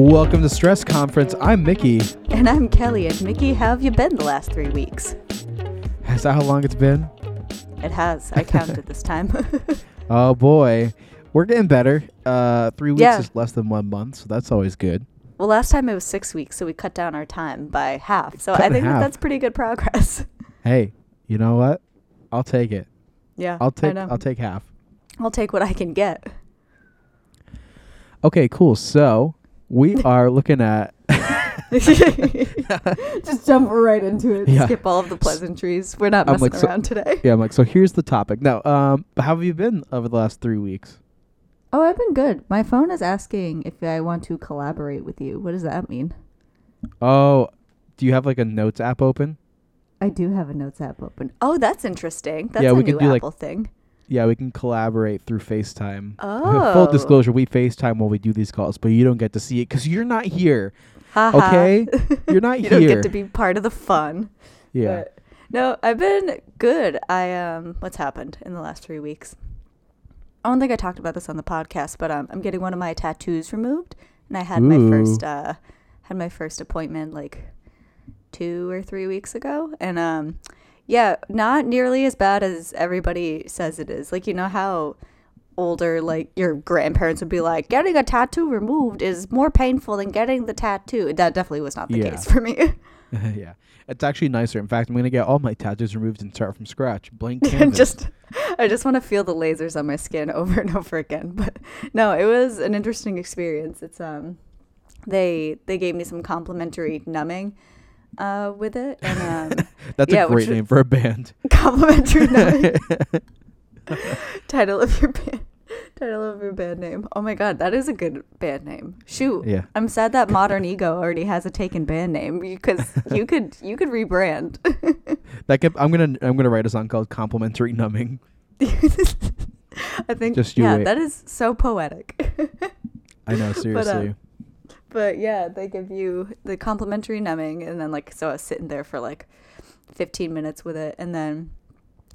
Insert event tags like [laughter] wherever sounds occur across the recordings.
Welcome to Stress Conference. I'm Mickey. And I'm Kelly. And Mickey, how have you been the last three weeks? Is that how long it's been? It has. I counted this time. [laughs] Oh boy, we're getting better. Uh, three weeks Yeah. is less than one month, so that's always good. well, last time it was six weeks, so we cut down our time by half. So Cut I think that that's pretty good progress. [laughs] Hey, you know what? I'll take it. yeah, I'll take. I'll take half. I'll take what I can get. Okay, cool. So we are looking at. [laughs] Just jump right into it. Yeah. Skip all of the pleasantries. We're not I'm messing like, so- around today. Yeah, I'm like. So here's the topic. Now, um, how have you been over the last three weeks? Oh, I've been good. My phone is asking if I want to collaborate with you. What does that mean? Oh, do you have like a notes app open? I do have a notes app open. Oh, that's interesting. That's Yeah, a we new could do, like, Apple thing. Yeah, we can collaborate through FaceTime. [laughs] Oh. Full disclosure, we FaceTime while we do these calls, but you don't get to see it because you're not here. Haha. Okay? [laughs] You're not you here. don't get to be part of the fun. yeah. But no, I've been good. I um, what's happened in the last three weeks? I don't think I talked about this on the podcast, but um, I'm getting one of my tattoos removed, and I had my first uh, had my first appointment like two or three weeks ago, and um, yeah, not nearly as bad as everybody says it is. Like you know how older like your grandparents would be like getting a tattoo removed is more painful than getting the tattoo that definitely was not the Yeah. case for me [laughs] [laughs] yeah. It's actually nicer. In fact, I'm going to get all my tattoos removed and start from scratch. Blank [laughs] and canvas. just I just want to feel the lasers on my skin over and over again. But no, it was an interesting experience. It's um they they gave me some complimentary numbing uh with it and um [laughs] That's yeah, a great name for a band. [laughs] complimentary numbing [laughs] title of your band title of your band name. Oh my god, that is a good band name. Shoot. yeah. I'm sad that Modern Ego already has a taken band name because you could you could rebrand. That could, I'm to I'm to write a song called Complimentary Numbing. I think Just you yeah, wait. that is so poetic. I know, seriously. But yeah, they give you the complimentary numbing, and then like so I was sitting there for like 15 minutes with it, and then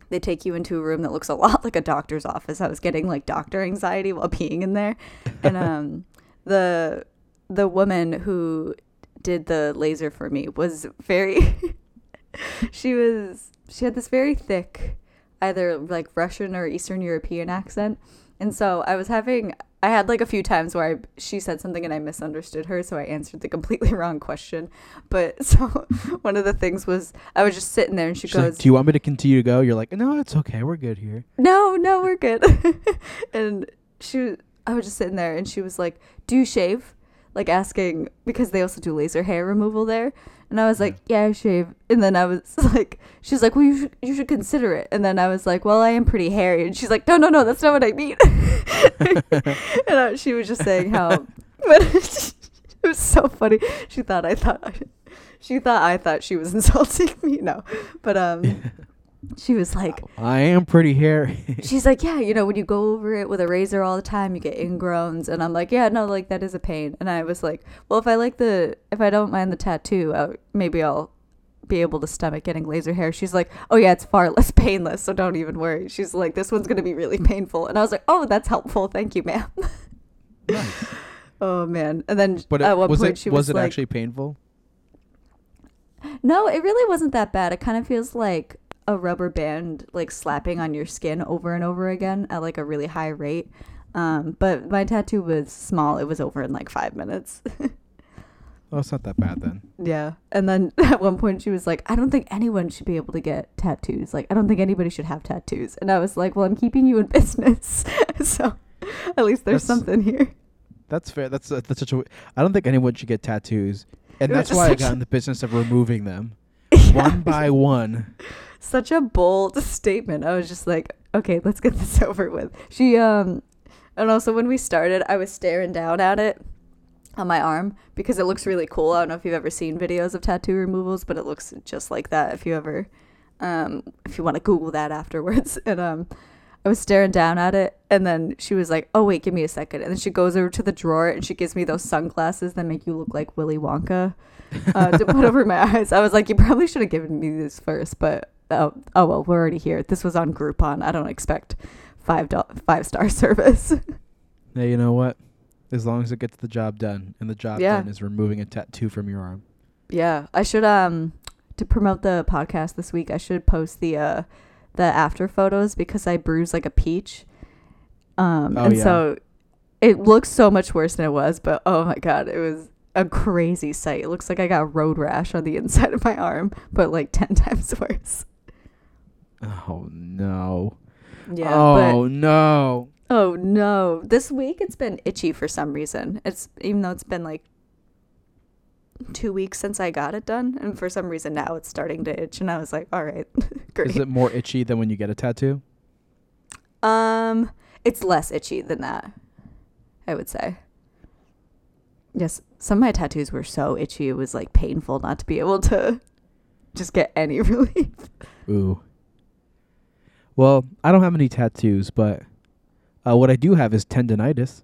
they take you into a room that looks a lot [laughs] like a doctor's office. I was getting like doctor anxiety while being in there, and [laughs] um, the the woman who did the laser for me was very. [laughs] she was she had this very thick, either like Russian or Eastern European accent, and so I was having I had like a few times where I, she said something and I misunderstood her, so I answered the completely [laughs] wrong question. But [laughs] so one of the things was I was just sitting there and she She's like, goes, Do you want me to continue to go? You're like, No, it's okay. We're good here. "No, no, we're good." [laughs] and she, I was just sitting there and she was like, "Do you shave?" Like asking because they also do laser hair removal there. And I was like, yeah, I shave. And then I was [laughs] like, she's like, well, you should, you should consider it. And then I was like, well, I am pretty hairy. And she's like, no, no, no, that's not what I mean. [laughs] and I, she was just saying how, [laughs] but it was so funny. She thought I thought, she thought I thought she was insulting me. No, but um, she was like, I am pretty hairy. [laughs] she's like, yeah, you know, when you go over it with a razor all the time, you get ingrowns. And I'm like, yeah, no, like that is a pain. And I was like, well, if I like the, if I don't mind the tattoo, I, maybe I'll be able to stomach getting laser hair. She's like, oh yeah, it's far [laughs] less painless, so don't even worry. She's like, this one's gonna be really painful. And I was like, oh, that's helpful. Thank you, ma'am. nice. [laughs] oh man. And then But it, at one was point it she was was, it like, actually painful? No, it really wasn't that bad. It kind of feels like a rubber band like slapping on your skin over and over again at like a really high rate. Um, but my tattoo was small. It was over in like five minutes. [laughs] Oh, it's not that bad then. yeah. And then [laughs] at one point she was like, I don't think anyone should be able to get tattoos. Like, I don't think anybody should have tattoos. And I was like, well, I'm keeping you in [laughs] business. so at least there's That's- something here. That's fair. That's uh, that's such a. I don't think anyone should get tattoos, and that's why I got in the business of removing them Yeah, one by one. Such a bold [laughs] statement. I was just like, okay, let's get [laughs] this over with. She um and also when we started, I was staring down at it on my arm because it looks really cool. I don't know if you've ever seen videos of tattoo removals, but it looks just like that if you ever um if you want to google that afterwards. [laughs] And um I was staring down at it and then she was like, "Oh, wait, give me a second. And then she goes over to the drawer and she gives me those sunglasses that make you look like Willy Wonka uh, to put over my eyes. I was like, "You probably should have given me this first, but oh, oh well, we're already here. This was on Groupon. I don't expect five do- five star [laughs] service. Hey, you know what? as long as it gets the job done, and the job Yeah. done is removing a tattoo from your arm. Yeah, I should um to promote the podcast this week. I should post the uh the after photos because I bruised like a peach. Um Oh, and yeah. so it looks so much worse than it was, but oh my god, it was a crazy sight. It looks like I got road rash on the [laughs] inside of my arm, but like 10 [laughs] times worse. Oh no. Yeah. oh no. Oh no. This week it's been itchy for some reason. It's even though it's been like 2 weeks since I got it done, and for some reason now it's starting to itch and I was like, "All right. [laughs] Great." Is it more itchy than when you get a tattoo? Um, it's less itchy than that. I would say. Yes, some of my tattoos were so itchy it was like painful not to be able to just get any [laughs] relief. Ooh. Well, I don't have any tattoos, but uh, what I do have is tendonitis.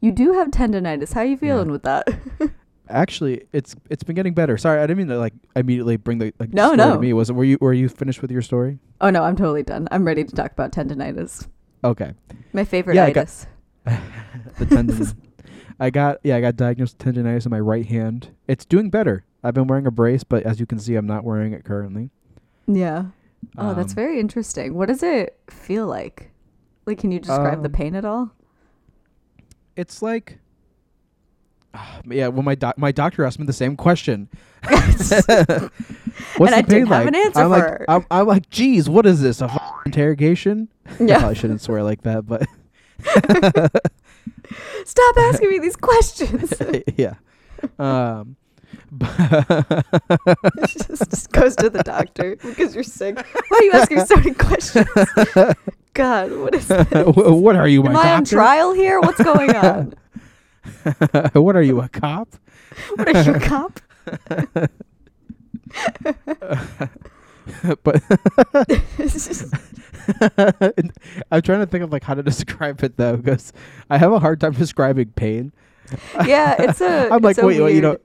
You do have tendonitis. How are you feeling Yeah. with that? [laughs] Actually, it's it's been getting better. Sorry, I didn't mean to like immediately bring the like No, story no. to me. Was it were you were you finished with your story? oh no, I'm totally done. I'm ready to talk about tendonitis. Okay. My favorite Yeah, itis. [laughs] the tendon. [laughs] I got yeah, I got diagnosed with tendonitis in my right hand. It's doing better. I've been wearing a brace, but as you can see, I'm not wearing it currently. Yeah. Oh, that's Um, very interesting. What does it feel like? Like, can you describe the Um, pain at all? It's like, Ah, yeah. Well, my doc- my doctor asked me the same question. [laughs] [laughs] What's And the I pain didn't have like? an answer I'm like, her. I'm, I'm like, geez, what is this? A f- interrogation? I Yeah. probably shouldn't swear like that, but [laughs] Stop asking me these questions. yeah. Um, [laughs] just, just goes to the doctor because you're sick. Why are you asking so many questions? [laughs] God, what is [laughs] this? What are you, my Am I on doctor? trial here? What's going on? what are you, a cop? What are you, a cop? but I'm trying to think of like how to describe it though, because I have a hard time describing pain. yeah, it's a. I'm like, it's a wait, wait, you know,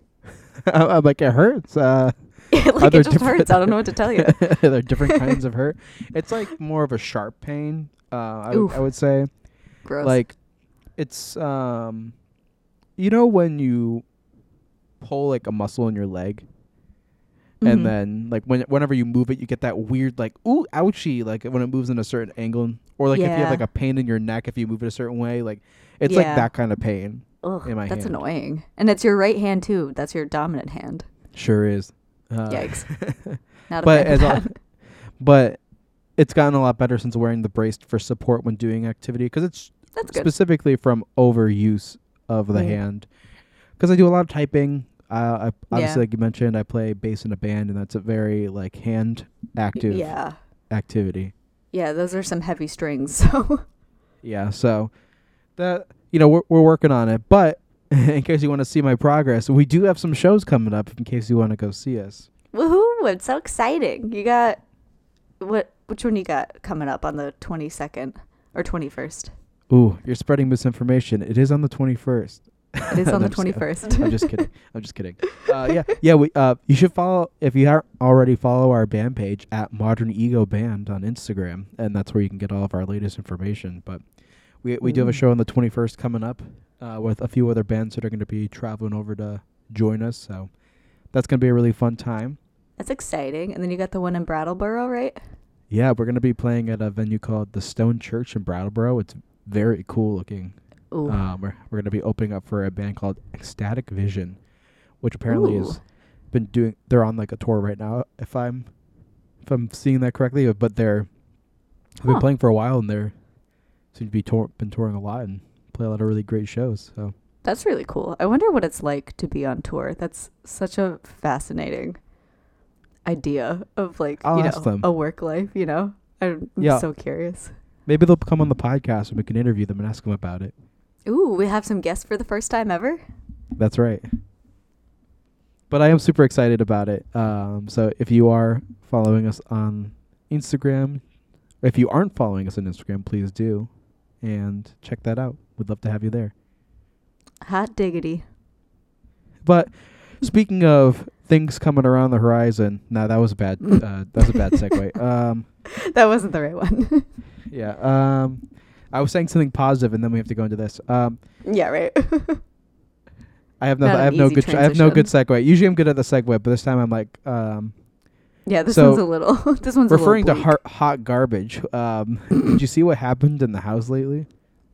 [laughs] I'm like, it hurts. Uh, [laughs] like it just different- hurts. I don't know what to tell you. [laughs] there are different kinds of hurt. It's like more of a sharp pain. Uh, I, would- Oof. I would say, Gross. like, it's um, you know when you pull like a muscle in your leg, Mhm. and then like when whenever you move it, you get that weird like ooh ouchie like when it moves in a certain angle, or like if you have like a pain in your neck if you move it a certain way, like it's like that kind of pain. Ugh, in my that's hand. annoying. And it's your right hand too. That's your dominant hand. Sure is. Uh, Yikes. [laughs] Not a but as a- [laughs] but it's gotten a lot better since wearing the brace for support when doing activity because it's That's good. specifically from overuse of the Mm. hand. Because I do a lot of typing. Uh, I obviously, Yeah. like you mentioned, I play bass in a band, and that's a very like hand active Yeah. activity. Yeah, those are some heavy strings. [laughs] So Yeah, so that you know we're we're working on it. But [laughs] in case you want to see my progress, we do have some shows coming up. In case you want to go see us. Woohoo! It's so exciting. You got what? Which one you got coming up on the twenty second or twenty first? Ooh, you're spreading misinformation. It is on the 21st. It is [laughs] on the twenty first. I'm just kidding. [laughs] I'm just kidding. Uh, yeah, yeah. We uh, you should follow if you aren't already follow our band page at Modern Ego Band on Instagram, and that's where you can get all of our latest information. But we we do have a show on the 21st coming up uh, with a few other bands that are going to be traveling over to join us. So that's going to be a really fun time. That's exciting. And then you got the one in Brattleboro, right? Yeah, we're going to be playing at a venue called the Stone Church in Brattleboro. It's very cool looking. Ooh. Um, we're we're going to be opening up for a band called Ecstatic Vision, which apparently Ooh. is been doing. They're on like a tour right now. If I'm if I'm seeing that correctly, but they're have been playing for a while and they're seem to be tour, been touring a lot and play a lot of really great shows. So That's really cool. I wonder what it's like to be on tour. That's such a fascinating idea of like I'll you know them. a work life. You know, I'm Yeah. so curious. maybe they'll come on the podcast and we can interview them and ask them about it. Ooh, we have some guests for the first time ever. That's right. But I am super excited about it. Um, so if you are following us on Instagram, if you aren't following us on Instagram, please do, and check that out. We'd love to have you there. Hot diggity. But speaking of things coming around the horizon, no, that was a bad. [laughs] Uh, that was a bad segue. Um, [laughs] That wasn't the right one. [laughs] yeah. Um, I was saying something positive, and then we have to go into this. Um, Yeah, right. I have no, Not I have no good, I have no good segue. Usually, I'm good at the segue, but this time I'm like, um, yeah, this So, one's a little. [laughs] this one's referring a to little bleak. hot, hot garbage. Um, [coughs] did you see what happened in the house lately?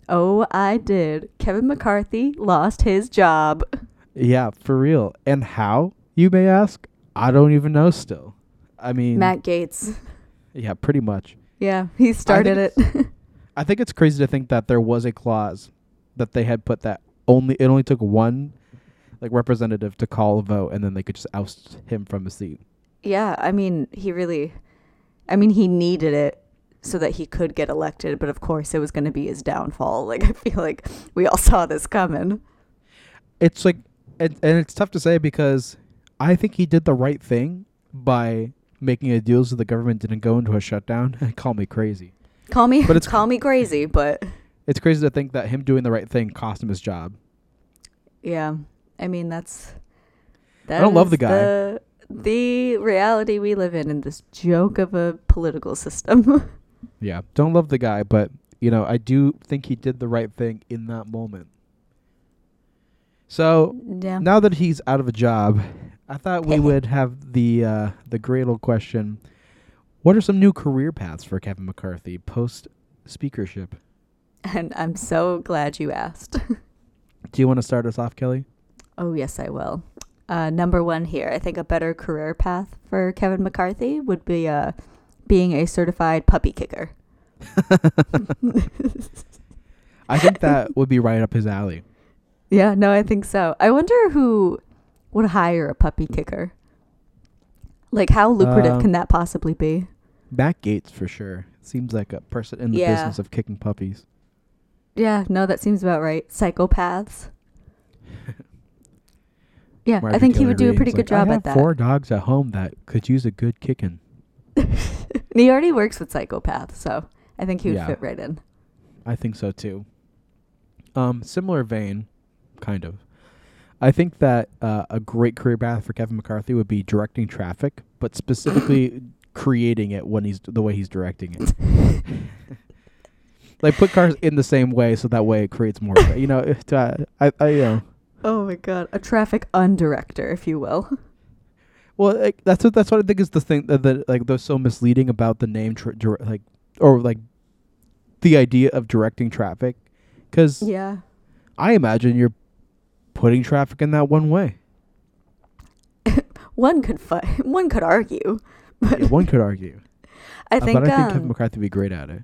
Oh, I did. Kevin McCarthy lost his job. Yeah, for real. And how? You may ask. I don't even know. Still, I mean, Matt Gaetz. yeah, pretty much. Yeah, he started it. [laughs] I think it's crazy to think that there was a clause that they had put that only it only took one like representative to call a vote and then they could just oust him from his seat. Yeah, I mean, he really. I mean, he needed it so that he could get elected, but of course, it was going to be his downfall. [laughs] Like, I feel like we all saw this coming. It's like and, and it's tough to say because I think he did the right thing by making a deal so the government didn't go into a shutdown. [laughs] Call me crazy. Call me, But it's- call me crazy, but It's crazy to think that him doing the right thing cost him his job. yeah, I mean, that's. I don't love the guy. The, the reality we live in in this joke of a political system. [laughs] Yeah, don't love the guy, but you know, I do think he did the right thing in that moment. So yeah. now that he's out of a job, I thought we [laughs] would have the uh, the great old question: What are some new career paths for Kevin McCarthy post speakership? And I'm so glad you asked. [laughs] Do you want to start us off, Kelly? Oh, yes, I will. Uh, number one here, I think a better career path for Kevin McCarthy would be uh, being a certified puppy kicker. [laughs] I think that would be right up his alley. Yeah, no, I think so. I wonder who would hire a puppy kicker. Like, how lucrative Um, can that possibly be? Matt Gaetz for sure seems like a person in the Yeah. business of kicking puppies. Yeah, no, that seems about right. Psychopaths. [laughs] yeah, I think he would do a pretty good job I have at that. Four dogs at home that could use a good kicking. [laughs] He already works with psychopaths, so I think he would Yeah. fit right in. I think so too. Um, similar vein, kind of. I think that uh, a great career path for Kevin McCarthy would be directing traffic, but specifically [coughs] creating it when he's the way he's directing it. like put cars in the same way, so that way it creates more. you know, [laughs] if, uh, I, I, you know, Oh my god, a traffic undirector, if you will. well, like, that's what that's what I think is the thing that, that like that's so misleading about the name, tr- dir- like, or like the idea of directing traffic, because Yeah. I imagine you're putting traffic in that one way. [laughs] One could fi- [laughs] one could argue, [laughs] but Yeah, one could argue. I Uh, think but I think um, Kevin McCarthy would be great at it.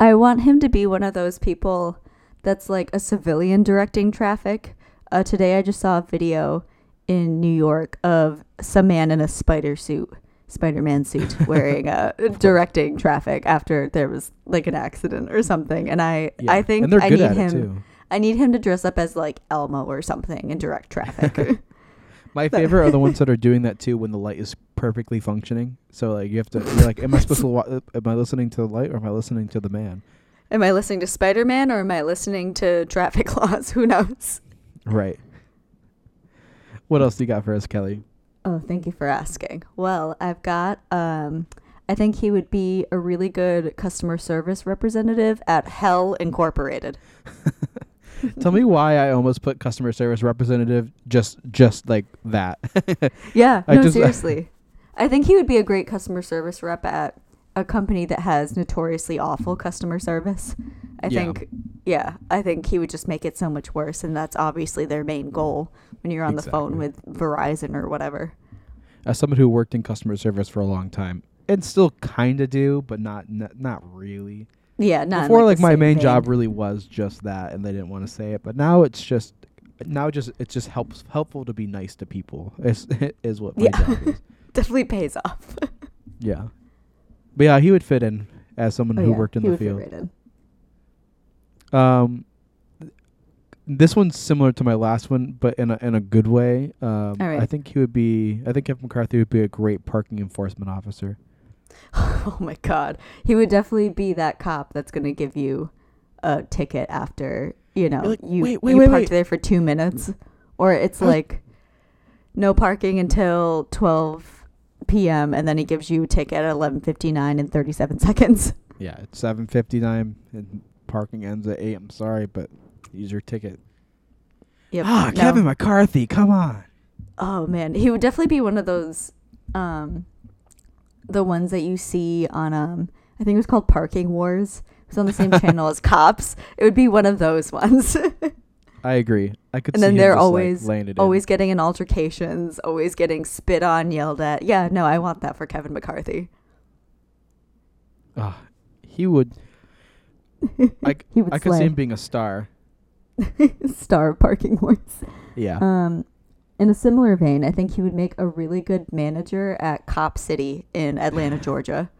I want him to be one of those people that's like a civilian directing traffic. Uh, today I just saw a video in New York of some man in a spider suit, Spider-Man suit, [laughs] wearing uh, directing traffic after there was like an accident or something. And I, Yeah. I think I need him. I need him to dress up as like Elmo or something and direct traffic. [laughs] [laughs] My favorite are the ones that are doing that too when the light is perfectly functioning. So like you have to, you're like, am I supposed to? Wa- uh, am I listening to the light or am I listening to the man? am I listening to Spider-Man or am I listening to traffic laws? Who knows? Right. What else do you got for us, Kelly? Oh, thank you for asking. Well, I've got um I think he would be a really good customer service representative at Hell Incorporated. [laughs] Tell me why I almost put customer service representative just just like that. [laughs] Yeah, I no, just- [laughs] seriously. I think he would be a great customer service rep at a company that has notoriously awful customer service. I Yeah. think yeah, I think he would just make it so much worse and that's obviously their main goal when you're on the phone with Verizon or whatever. As someone who worked in customer service for a long time, and still kind of do, but not n- not really. Yeah, not Before, like, the my main vein. job really was just that, and they didn't want to say it. But now it's just now just it just helps helpful to be nice to people. Is [laughs] is what my Yeah. job is. [laughs] definitely pays off. Yeah, but yeah, he would fit in as someone Oh, who yeah, worked in he the would fit field. right in. Um, this one's similar to my last one, but in a in a good way. Um, All right. I think he would be. I think Kevin McCarthy would be a great parking enforcement officer. [laughs] Oh my god. He would definitely be that cop that's going to give you a ticket after, you know, You're like, you, "Wait, wait, you wait, parked wait." there for 2 minutes or it's I like no parking until 12 p.m. and then he gives you a ticket at 11:59 and 37 seconds. Yeah, it's seven fifty nine and parking ends at eight. I'm sorry, but use your ticket. Yep. Ah, no. Kevin McCarthy, come on. Oh man, he would definitely be one of those um the ones that you see on um I think it was called Parking Wars. It was on the same [laughs] channel as Cops. It would be one of those ones. I agree. I could and see then they're just, like, always always getting in altercations, always getting spit on, yelled at. Yeah, no, I want that for Kevin McCarthy. in. Ah, he would. I, [laughs] He would I could see him being a star. [laughs] Star of Parking [laughs] Wars. Yeah. Um, in a similar vein, I think he would make a really good manager at Cop City in Atlanta, Georgia.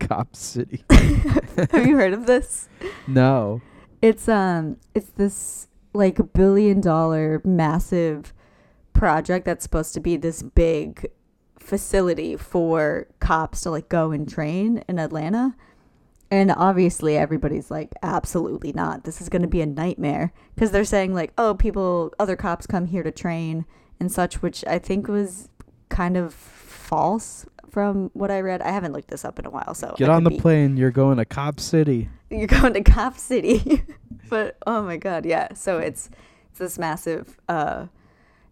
Cop City. Have you heard of this? no. It's um, it's this like billion dollar massive project that's supposed to be this big facility for cops to like go and train in Atlanta. And obviously, everybody's like, absolutely not. This is going to be a nightmare because they're saying like, oh, people, other cops come here to train and such, which I think was kind of false from what I read. I haven't looked this up in a while, so Get I on the be- plane. You're going to Cop City. you're going to Cop City. [laughs] but oh my god, yeah. So it's it's this massive uh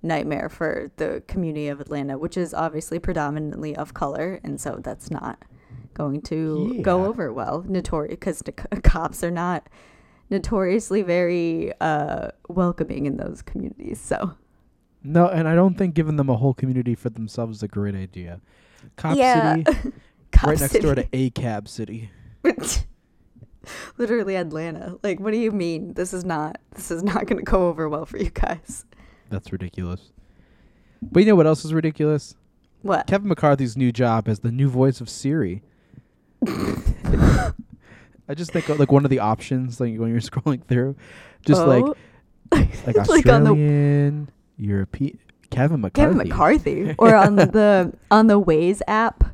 nightmare for the community of Atlanta, which is obviously predominantly of color, and so that's not going to go over well. Notorious because [laughs] cops are not notoriously very uh welcoming in those communities. So No, and I don't think giving them a whole community for themselves is a great idea. Cop yeah, City, [laughs] Cop right next City. door to A Cab City. [laughs] Literally Atlanta. Like, what do you mean? This is not. This is not going to go over well for you guys. That's ridiculous. But you know what else is ridiculous? What? Kevin McCarthy's new job as the new voice of Siri. [laughs] I just think of, like one of the options, like when you're [laughs] scrolling through, just like Oh. [laughs] like Like on the- Australian, European, Kevin McCarthy. Kevin McCarthy, or on the on the Waze app,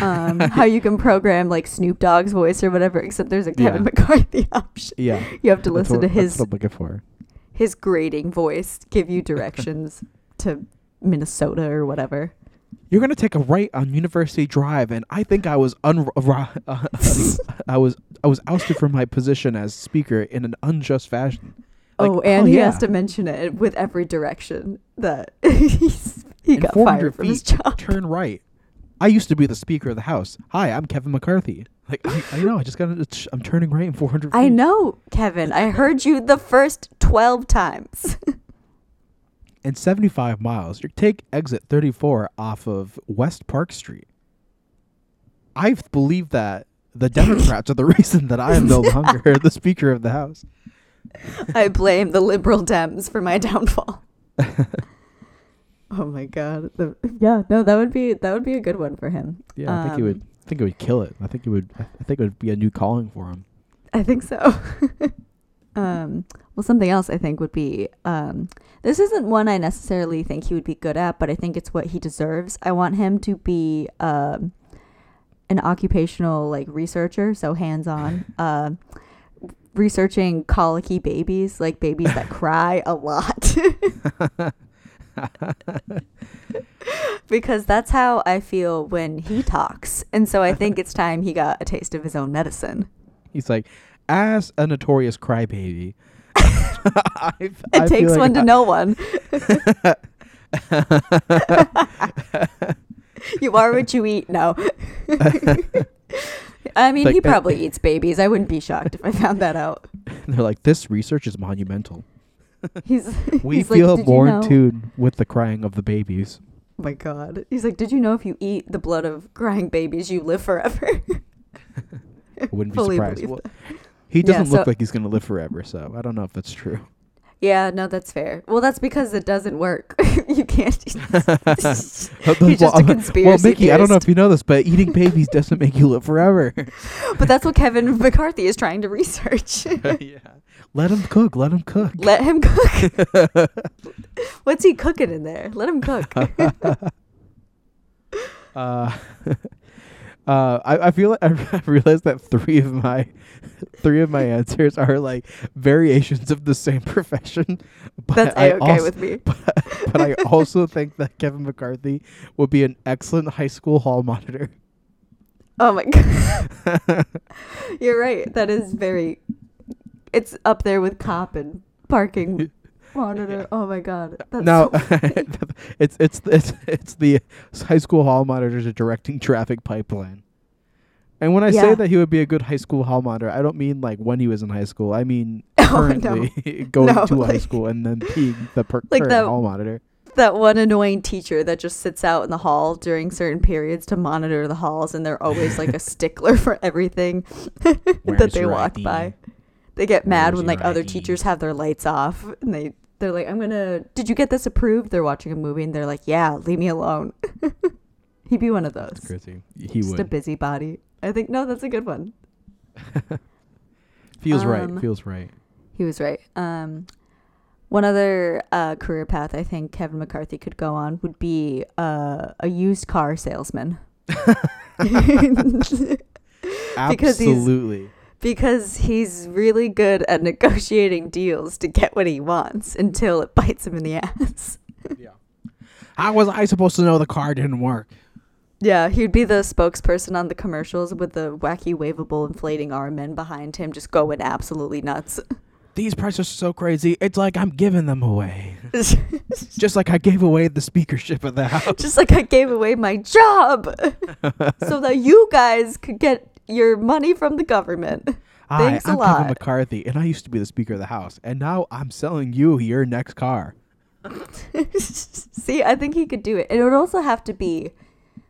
um, how you can program like Snoop Dogg's voice or whatever. Except there's a Kevin Yeah. McCarthy option. Yeah, You have to that's listen to that's his what I'm looking for. his grating voice give you directions to Minnesota or whatever. You're gonna take a right on University Drive, and I think I was un- uh, [laughs] I was I was ousted from my position as speaker in an unjust fashion. Like, oh, and he yeah. has to mention it with every direction that he's, [laughs] he In got 400 fired from his job. Turn right. I used to be the Speaker of the House. Hi, I'm Kevin McCarthy. Like I, I know, I just got. I'm turning right in 400 feet. I know, Kevin. I heard you the first twelve times. [laughs] In 75 miles, you take exit 34 off of West Park Street. I believe that the [laughs] Democrats are the reason that I am no longer [laughs] the Speaker of the House. I blame the liberal Dems for my [laughs] downfall. oh my god. The, yeah, no, that would be that would be a good one for him. Yeah, I think it would. Um, I think it would kill it. I think it would. I think it would be a new calling for him. I think so. um, well, something else I think would be um, this isn't one I necessarily think he would be good at, but I think it's what he deserves. I want him to be um, an occupational like researcher, so hands on. Uh, [laughs] researching colicky babies, like babies that cry a lot. [laughs] because that's how I feel when he talks. And so I think it's time he got a taste of his own medicine. He's like, as a notorious crybaby. [laughs] I, It I takes like one to know one. [laughs] you are what you eat. No. [laughs] I mean, Like, he uh, probably eats babies. I wouldn't be shocked if I found that out. They're like, this research is monumental. He's We he's like, feel you more know-" in tune with the crying of the babies. Oh my god. He's like, "Did you know if you eat the blood of crying babies, you live forever?" I wouldn't be surprised. Well, he doesn't look so- like he's going to live forever, so I don't know if that's true. Yeah, no, that's fair. Well, that's because it doesn't work. [laughs] you can't. [laughs] [laughs] He's well, just a conspiracy well, Mickey, I don't know if you know this, but eating babies doesn't make you live forever. But that's what Kevin McCarthy is trying to research. yeah. Let him cook. Let him cook. Let him cook. What's he cooking in there? Let him cook. Uh, uh, I, I feel like [laughs] I realized that three of my [laughs] three of my answers are like variations of the same [laughs] profession. But That's I okay also, with me. But, but I also think that Kevin McCarthy would be an excellent high school hall monitor. Oh my god. You're right. That is very it's up there with cop and parking monitor. Oh my god. That's no, so [laughs] it's it's it's it's the high school hall monitor's to directing traffic pipeline. And when I Yeah. say that he would be a good high school hall monitor, I don't mean like when he was in high school. I mean [laughs] Oh, currently [laughs] going No, to high school and then being the per- Like current that- hall monitor. that one annoying teacher that just sits out in the hall during certain periods to monitor the halls and they're always like a stickler for everything that they walk ID? by. They get mad Where's when like your other teachers have their lights off and they they're like, I'm gonna did you get this approved? They're watching a movie and they're like, Yeah, leave me alone. [laughs] He'd be one of those. That's crazy. He Just a busybody. I think no, that's a good one. [laughs] Feels Um, right. Feels right. He was right. Um, one other uh, career path I think Kevin McCarthy could go on would be uh, a used car salesman. [laughs] Absolutely. Because he's really good at [laughs] negotiating deals to get what he wants until it bites him in the ass. [laughs] yeah. How was I supposed to know the car didn't work? Yeah, he'd be the spokesperson on the commercials with the wacky waveable, inflating arm men behind him just going absolutely nuts. [laughs] These prices are so crazy. It's like I'm giving them away. Just like I gave away the speakership of the house. just like I gave away my job so that you guys could get your money from the government. Hi, Thanks a I'm lot. Kevin McCarthy, and I used to be the Speaker of the House, and now I'm selling you your next car. [laughs] See, I think he could do it. It would also have to be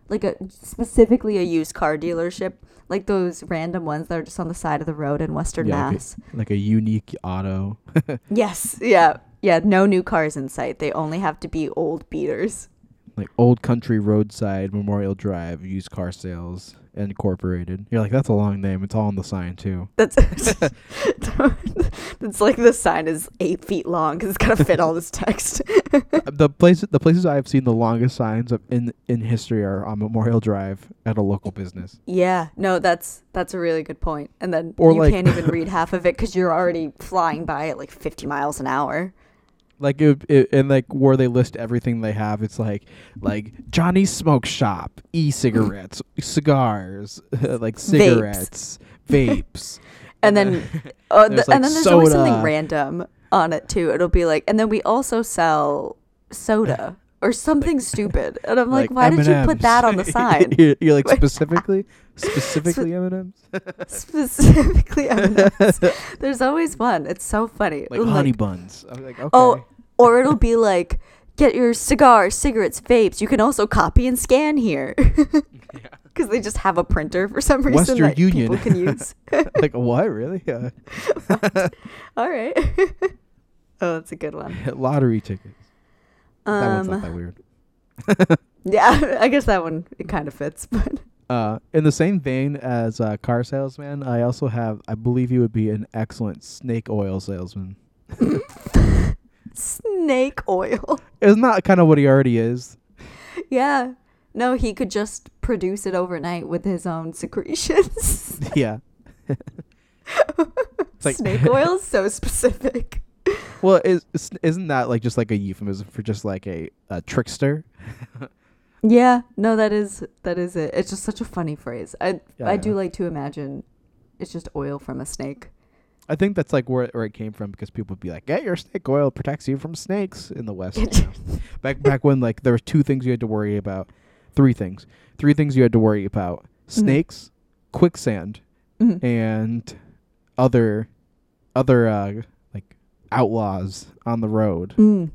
like a specifically a used car dealership, like those random ones that are just on the side of the road in Western Yeah, like a- Mass. Like a unique auto. [laughs] Yes, yeah, yeah. No new cars in sight. They only have to be old beaters. like Old Country Roadside Memorial Drive Used Car Sales Incorporated. You're like, that's a long name. It's all on the sign too. [laughs] That's [laughs] it's like the sign is eight feet long because it's gotta fit all this text. [laughs] The places the places I've seen the longest signs of in in history are on Memorial Drive at a local business. Yeah, no, that's that's a really good point. And then Or you like- can't even read half of it because you're already flying by at like 50 miles an hour. Like it, it, and like where they list everything they have, it's like like Johnny's Smoke Shop, e-cigarettes, cigars, [laughs] like cigarettes, vapes, [laughs] And then, [laughs] uh, There's, th- like, and then there's always something random on it too. It'll be like, and then we also sell soda or something stupid. And I'm like, why did you put that on the sign? you're, you're like specifically, specifically M and M's, Specifically, M&Ms. there's always one. It's so funny. like Like- honey buns. I'm like, okay. Oh, or it'll be like, get your cigars, cigarettes, vapes. You can also copy and scan here. [laughs] Because they just have a printer for some reason Western that Union. people can use. [laughs] like what? Really? Uh, [laughs] All right. oh, that's a good one. lottery tickets. That one's not Um, that weird. yeah, I guess that one it kind of fits, but Uh, in the same vein as uh, car salesman, I also have. I believe you would be an excellent snake oil salesman. Snake oil. [laughs] Isn't that kind of what he already is? Yeah. No, he could just produce it overnight with his own secretions. [laughs] yeah. [laughs] like- snake oil is so specific. Well, is is- isn't that like just like a euphemism for just like a, a trickster? Yeah, no, that is that is it. It's just such a funny phrase. I Yeah, I do like to imagine it's just oil from a snake. I think that's like where where it came from because people would be like, "Get your snake oil protects you from snakes" in the West. you [laughs] know? back back when like there were two things you had to worry about, three things, three things you had to worry about: snakes, quicksand, Mhm. and other other uh like outlaws on the road. Mm.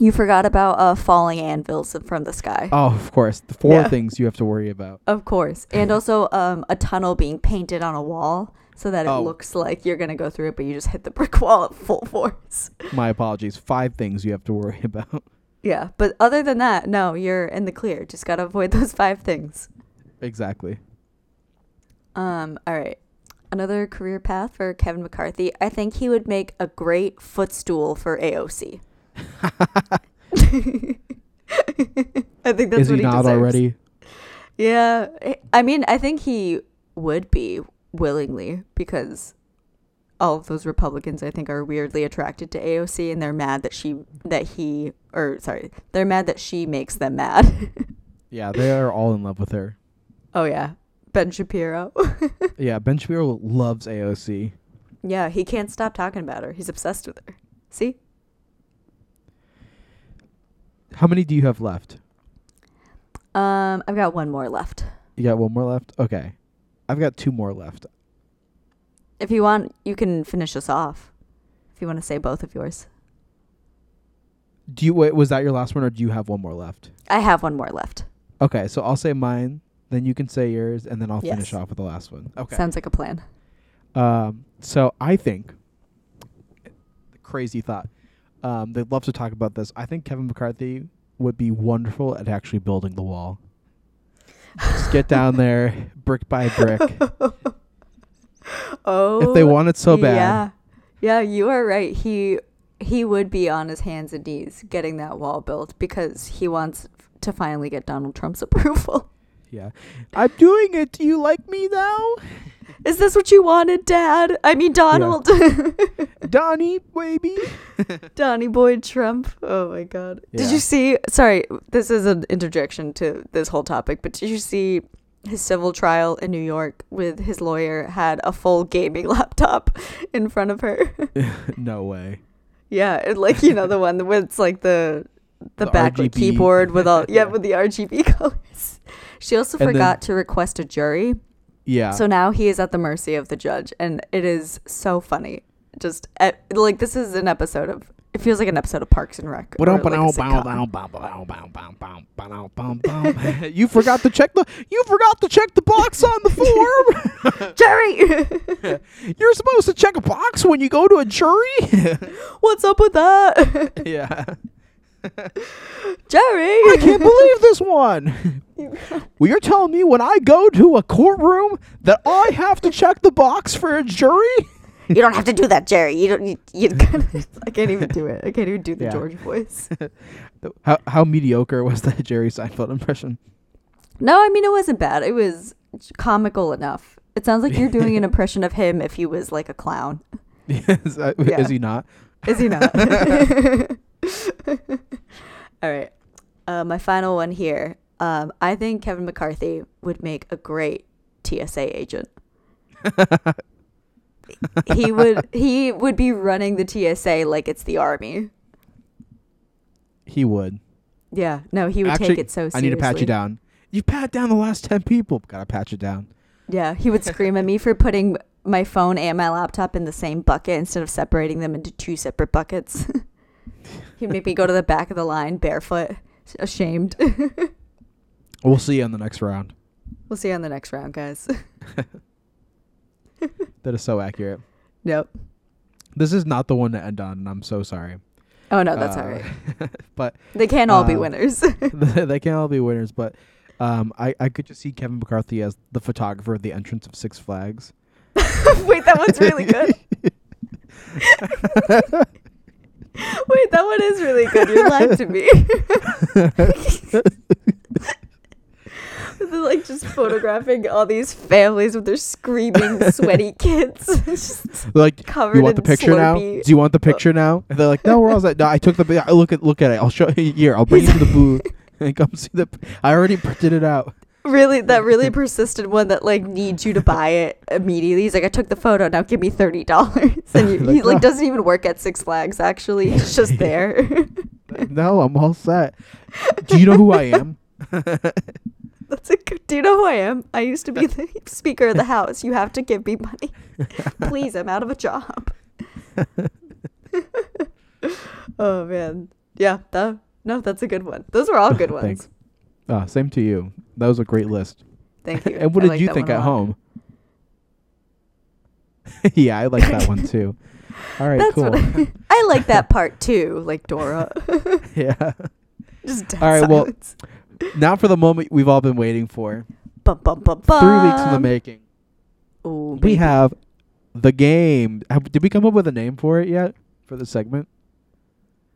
You forgot about uh, falling anvils from the sky. Oh, of course, the four things you have to worry about. Of course. And [laughs] also um, a tunnel being painted on a wall so that it Oh. looks like you're going to go through it, but you just hit the brick [laughs] wall at full force. My apologies. Five things you have to worry [laughs] about. Yeah. But other than that, no, you're in the clear. Just got to avoid [laughs] those five things. exactly. Um, all right. Another career path for Kevin McCarthy. I think he would make a great footstool for AOC. I think that's Is what he he not deserves. already? Yeah. I mean, I think he would be willingly because all of those Republicans I think are weirdly attracted to AOC and they're mad that she that he or sorry, they're mad that she makes them mad. [laughs] Yeah, they are all in love with her. oh yeah. Ben Shapiro. [laughs] Yeah, Ben Shapiro loves AOC. Yeah, he can't stop talking about her. He's obsessed with her. See? How many do you have left? Um, I've got one more left. You got one more left? Okay. I've got two more left. If you want, you can finish us off. If you want to say both of yours. Do you wait, was that your last one or do you have one more left? I have one more left. Okay, so I'll say mine, then you can say yours and then I'll finish off with the last one. Okay. Sounds like a plan. Um, so I think crazy thought. Um, they'd love to talk about this. I think Kevin McCarthy would be wonderful at actually building the wall. Just get down there, brick by brick. [laughs] Oh. if they want it so bad, Yeah. Yeah, you are right. He he would be on his hands and knees getting that wall built because he wants to finally get Donald Trump's [laughs] approval. yeah. I'm doing it. Do you like me now, Is this what you wanted, Dad? I mean Donald. [laughs] Donnie, baby? [laughs] Donnie Boy Trump. Oh my god. Did you see sorry, this is an interjection to this whole topic, but did you see his civil trial in New York with his lawyer had a full gaming [laughs] laptop in front of her? no way. yeah, it, like you know the one with it's like the the, The RGB. keyboard with all yeah, Yeah. with the RGB colors. She also And then- forgot to request a jury. Yeah. So now he is at the mercy of the judge, and it is so funny. Just like this is an episode of. It feels like an episode of Parks and Rec. like you forgot to check the you forgot to check the box on the form. [laughs] Jerry, [laughs] You're supposed to check a box when you go to a jury. [laughs] what's up with that? yeah. [laughs] Jerry, I can't believe this one. [laughs] well, you're telling me when I go to a courtroom that I have to check the box for a jury? you don't have to do that, Jerry. You don't. You, you [laughs] I can't even do it. I can't even do the Yeah. George voice. How how mediocre was that Jerry Seinfeld impression? No, I mean it wasn't bad. It was comical enough. It sounds like you're doing an impression of him if he was like a clown. is, that- Yeah. is he not? Is he not? [laughs] All right. Uh, my final one here. Um, I think Kevin McCarthy would make a great TSA agent. [laughs] he would he would be running the TSA like it's the army. He would. Yeah, no, he would Actually, take it so seriously. I need to pat you down. You pat down the last ten people. Gotta pat you down. Yeah, he would scream at me for putting my phone and my laptop in the same bucket instead of separating them into two separate buckets. [laughs] He'd make me go to the back of the line barefoot, ashamed. [laughs] We'll see you in the next round. we'll see you on the next round, guys. [laughs] That is so accurate. Nope. This is not the one to end on, and I'm so sorry. Oh no, that's Uh, all right. [laughs] but They can't all be uh, winners. they can't all be winners. But um, I I could just see Kevin McCarthy as the photographer at the entrance of Six Flags. Wait, that one's really good. [laughs] Wait, that one is really good. You're lying to me. [laughs] They're like just photographing all these families with their screaming, sweaty [laughs] kids. Just like, covered you want the picture now? Do you want the picture now? And they're like, no, we're all set. No, I took the. I Look at look at it. I'll show you here. I'll bring you to the booth and come see the. p- I already printed it out. Really that really persistent one that like needs you to buy it immediately. He's like, I took the photo, now give me thirty dollars. And you, he [laughs] Like, like no. doesn't even work at Six Flags. Actually, he's just [laughs] there. No, I'm all set. Do you know who I am? [laughs] That's a good. Do you know who I am? I used to be the Speaker of the House. You have to give me money, please. I'm out of a job. oh man, yeah. That no, that's a good one. Those were all good ones. Thanks. Ah, same to you. That was a great list. Thank you. [laughs] and what I did like you think at home? [laughs] yeah, I like that one too. [laughs] All right, That's cool. what I, I like that part too, like Dora. yeah. Just All right, well. Now for the moment we've all been waiting for. bum, bum, bum. Three weeks in the making. Ooh, We baby. have the game. Have, did we come up with a name for it yet for the segment?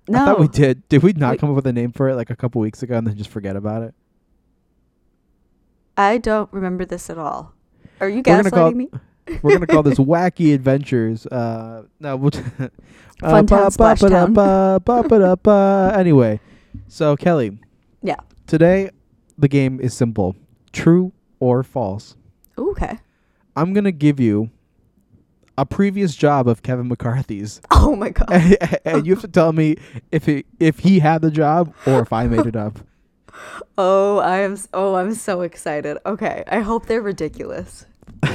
no. I thought we did. Did we not come up with a name for it like a couple weeks ago and then just forget about it? I don't remember this at all. Are you We're call gaslighting me? [laughs] We're gonna call this [laughs] Wacky Adventures. Uh, no, we'll t- [laughs] Fun Town. ba-ba-ba-ba-ba. Anyway, so Kelly. Yeah. Today, the game is simple: true or false. Ooh, okay. I'm gonna give you a previous job of Kevin McCarthy's, Oh my god. and you have to tell me if it, if he had the job or if I made it up. Oh, I am. Oh, I'm so excited. Okay, I hope they're ridiculous. [laughs]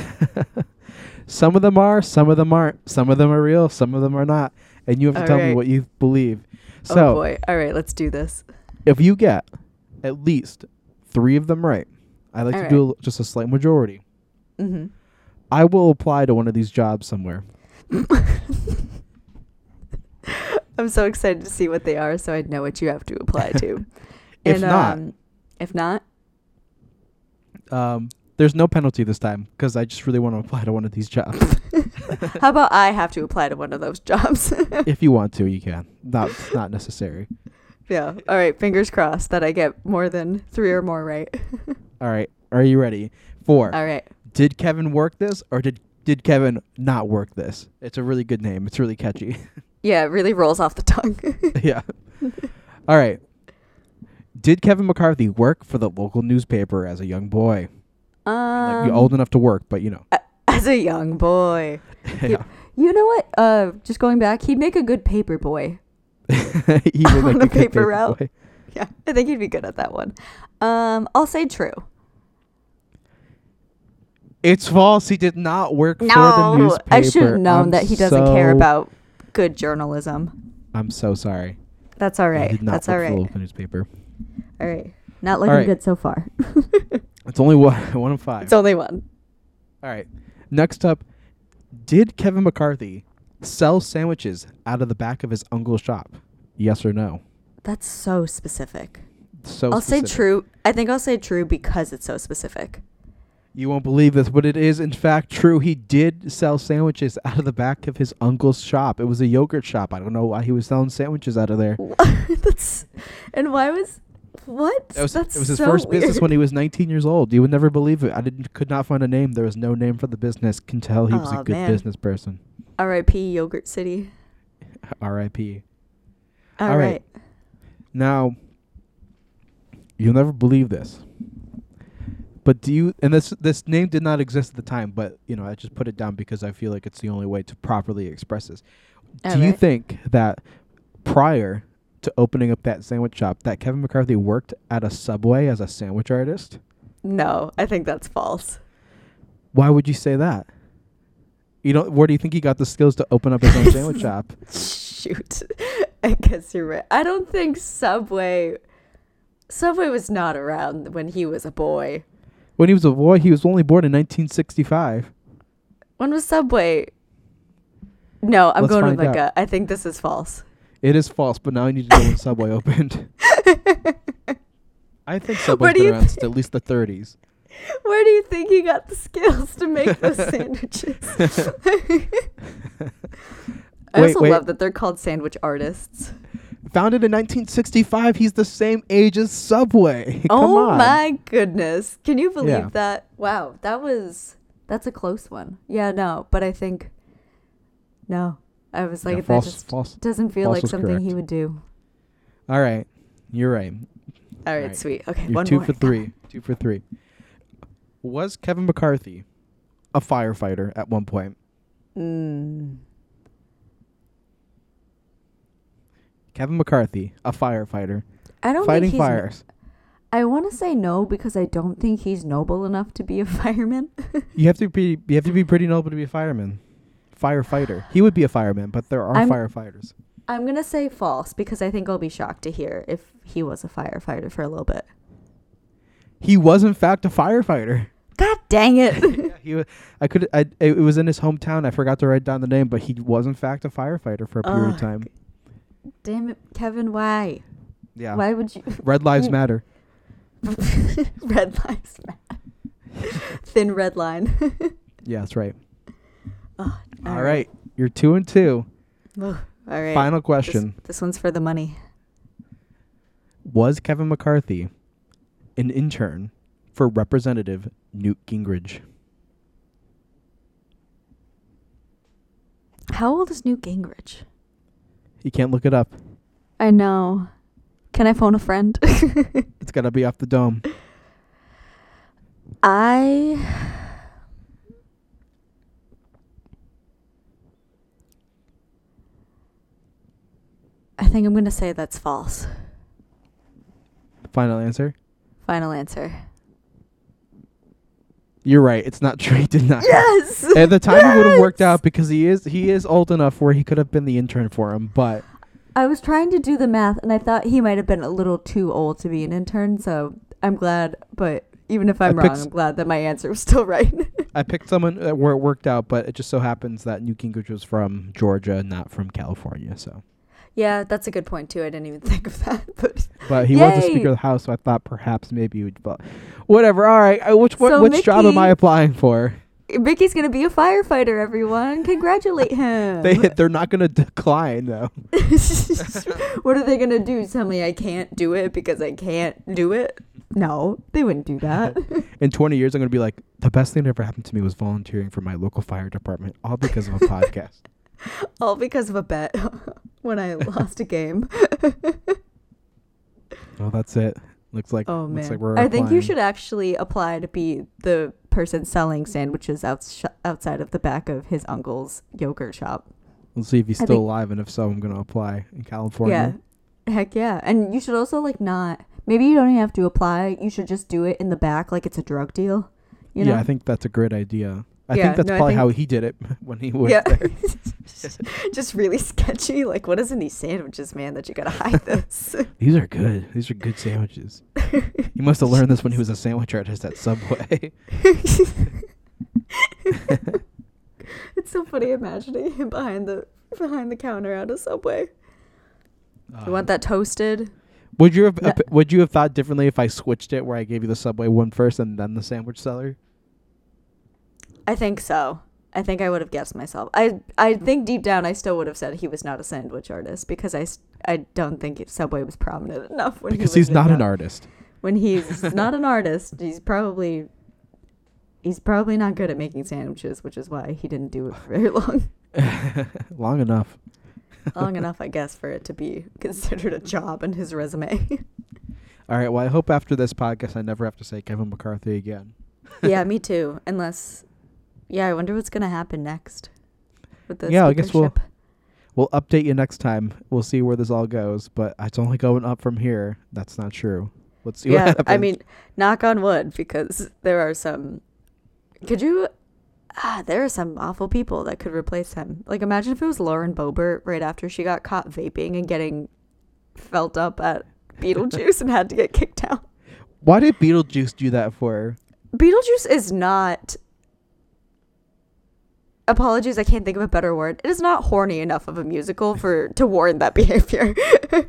Some of them are, some of them aren't. Some of them are real, some of them are not. And you have to All tell me what you believe. oh So, boy. All right, let's do this. if you get at least three of them right, I like All to do a, just a slight majority. Mm-hmm. I will apply to one of these jobs somewhere. [laughs] I'm so excited to see what they are, so I'd know what you have to apply to. [laughs] If and, not- um, if not, Um, there's no penalty this time because I just really want to apply to one of these jobs. [laughs] how about I have to apply to one of those jobs? [laughs] if you want to, you can. Not not necessary. yeah. All right. Fingers crossed that I get more than three or more right. [laughs] All right, are you ready? Four. All right. did Kevin work this or did did Kevin not work this? It's a really good name. It's really catchy. Yeah, it really rolls off the tongue. yeah. All right. Did Kevin McCarthy work for the local newspaper as a young boy? um, Like you're old enough to work, but you know. as a young boy. [laughs] yeah. You know what? Uh, just going back, he'd make a good paper boy. [laughs] he would [laughs] make a good paper paper route. boy. Yeah, I think he'd be good at that one. Um, I'll say true. It's false. He did not work for the No, newspaper. I should have known I'm that he doesn't care about good journalism. I'm so sorry. That's all right. He right. did not That's work all for the local newspaper. All right. Not looking right. good so far. [laughs] It's only one [laughs] one of five. it's only one. All right. Next up, did Kevin McCarthy sell sandwiches out of the back of his uncle's shop? Yes or no? That's so specific. So I'll say true. I think I'll say true because it's so specific. You won't believe this, but it is in fact true. He did sell sandwiches [laughs] out of the back of his uncle's shop. It was a yogurt shop. I don't know why he was selling sandwiches out of there. That's and why was what? That was, That's it was his so first business when he was 19 years old. You would never believe it. I didn't could not find a name. There was no name for the business. Can tell he was Aw, a good man. business person. R.I.P. Yogurt City. R.I.P. All All right. right. Now, you'll never believe this. But do you and this this name did not exist at the time, but you know, I just put it down because I feel like it's the only way to properly express this. Do you Alright. think that prior to opening up that sandwich shop that Kevin McCarthy worked at a Subway as a sandwich artist? No, I think that's false. Why would you say that? You don't where do you think he got the skills to open up his own sandwich [laughs] shop? Shoot. [laughs] I guess you're right. I don't think Subway Subway was not around when he was a boy. When he was a boy, he was only born in 1965. When was Subway? No, I'm Let's going with my out. gut. I think this is false. It is false, but now I need to know when Subway [laughs] opened. [laughs] I think Subway's Where been around since at least the 30s. Where do you think he got the skills to make those [laughs] sandwiches? I Wait, also wait. love that they're called sandwich artists. Founded in 1965, he's the same age as Subway. Come oh on. my goodness. Can you believe Yeah. that? Wow, that was that's a close one. Yeah, no, but I think no. I was like Yeah, that just false. doesn't feel like something he would do. All right, you're right. All right, Right. sweet. Okay, You're one two more. for three. Two for three. Was Kevin McCarthy a firefighter at one point? Mm. Kevin McCarthy, a firefighter, I don't fighting think he's fires. I want to say no because I don't think he's noble enough to be a [laughs] fireman. You have to be you have to be pretty noble to be a fireman. Firefighter. He would be a fireman, but there are I'm- firefighters. I'm going to say false because I think I'll be shocked to hear if he was a firefighter for a little bit. He was in fact a firefighter. God dang it. [laughs] yeah, he wa I could. I. It was in his hometown. I forgot to write down the name, but he was in fact a firefighter for a period of time. Damn it, Kevin, why? Yeah. Why would you [laughs] Red Lives Matter. [laughs] red lives matter. Thin red line. Yeah, that's right. Oh, All right. You're two and two. All right. Final This, question: this one's for the money. Was Kevin McCarthy an intern for Representative Newt Gingrich? How old is Newt Gingrich? You can't look it up. I know. Can I phone a friend? [laughs] It's gotta be off the dome. I I think I'm gonna say that's false. Final answer. Final answer. You're right. It's not true. [laughs] He did not. Yes. At the time, it would have worked out because he is he is old enough where he could have been the intern for him. But I was trying to do the math, and I thought he might have been a little too old to be an intern. So I'm glad. But even if I'm I wrong, I'm glad that my answer was still [laughs] right. I picked someone where it worked out. But it just so happens that Newt Gingrich was from Georgia, not from California. So, yeah, that's a good point too. I didn't even [laughs] think of that. But but he was the Speaker of the House, so I thought perhaps maybe would. But whatever. All right. Uh, which what, So which job am I applying for? Mickey's gonna be a firefighter. Everyone, [laughs] congratulate [laughs] him. They they're not going to decline though. what are they gonna do? Tell me I can't do it because I can't do it? No, they wouldn't do that. In 20 years, I'm going to be like, the best thing that ever happened to me was volunteering for my local fire department, all because of a podcast. [laughs] All because of a bet [laughs] when I lost a game. [laughs] Well, that's it. Looks like Oh looks man, like we're I think you should actually apply to be the person selling sandwiches outs- outside of the back of his uncle's yogurt shop. Let's see if he's I still think- alive, and if so, I'm going to apply in California. Yeah, heck yeah. And you should also like not. Maybe you don't even have to apply. You should just do it in the back, like it's a drug deal. You know? yeah, I think that's a great idea. I Yeah, think that's no, probably think- how he did it [laughs] when he was yeah. there. [laughs] [laughs] just really sketchy. Like, what is in these sandwiches, man? That you gotta hide this. These are good. These are good sandwiches. he must have learned this when he was a sandwich artist at Subway. it's so funny imagining him behind the behind the counter at a subway. You want uh, that toasted? Would you have No. ap- Would you have thought differently if I switched it, where I gave you the Subway one first and then the sandwich seller? I think so. I think I would have guessed myself. I I think deep down I still would have said he was not a sandwich artist because I, I don't think Subway was prominent [laughs] enough when Because he he's not an artist. When he's [laughs] not an artist, he's probably he's probably not good at making sandwiches, which is why he didn't do it for very long. [laughs] Long enough. long enough, I guess, for it to be considered a job in his resume. All right. Well, I hope after this podcast, I never have to say Kevin McCarthy again. yeah, me too. Unless, yeah, I wonder what's gonna happen next with the Yeah, I guess we'll- We'll update you next time. We'll see where this all goes, but it's only going up from here. That's not true. Let's see what yeah, happens. I mean, knock on wood, because there are some. Could you? Ah, there are some awful people that could replace him. Like, imagine if it was Lauren Boebert right after she got caught vaping and getting felt up at Beetlejuice and had to get kicked out. why did Beetlejuice do that for her? Beetlejuice is not. Apologies, I can't think of a better word. It is not horny enough of a musical for to warrant that [laughs] behavior.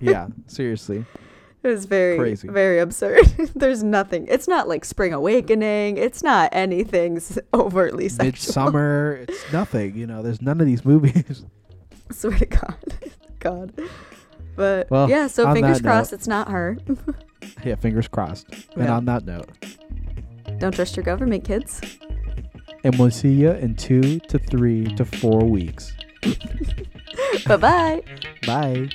yeah, seriously. [laughs] It was very Crazy. very absurd. [laughs] There's nothing. It's not like Spring Awakening. It's not anything overtly sexual. Midsummer. It's summer. It's nothing. You know, there's none of these movies. Swear to God, God. But Well, yeah, so fingers that note- crossed it's not her. yeah, fingers crossed. And Yeah. on that note, Don't trust your government, kids. And we'll see you in two to three to four weeks. [laughs] bye bye. Bye.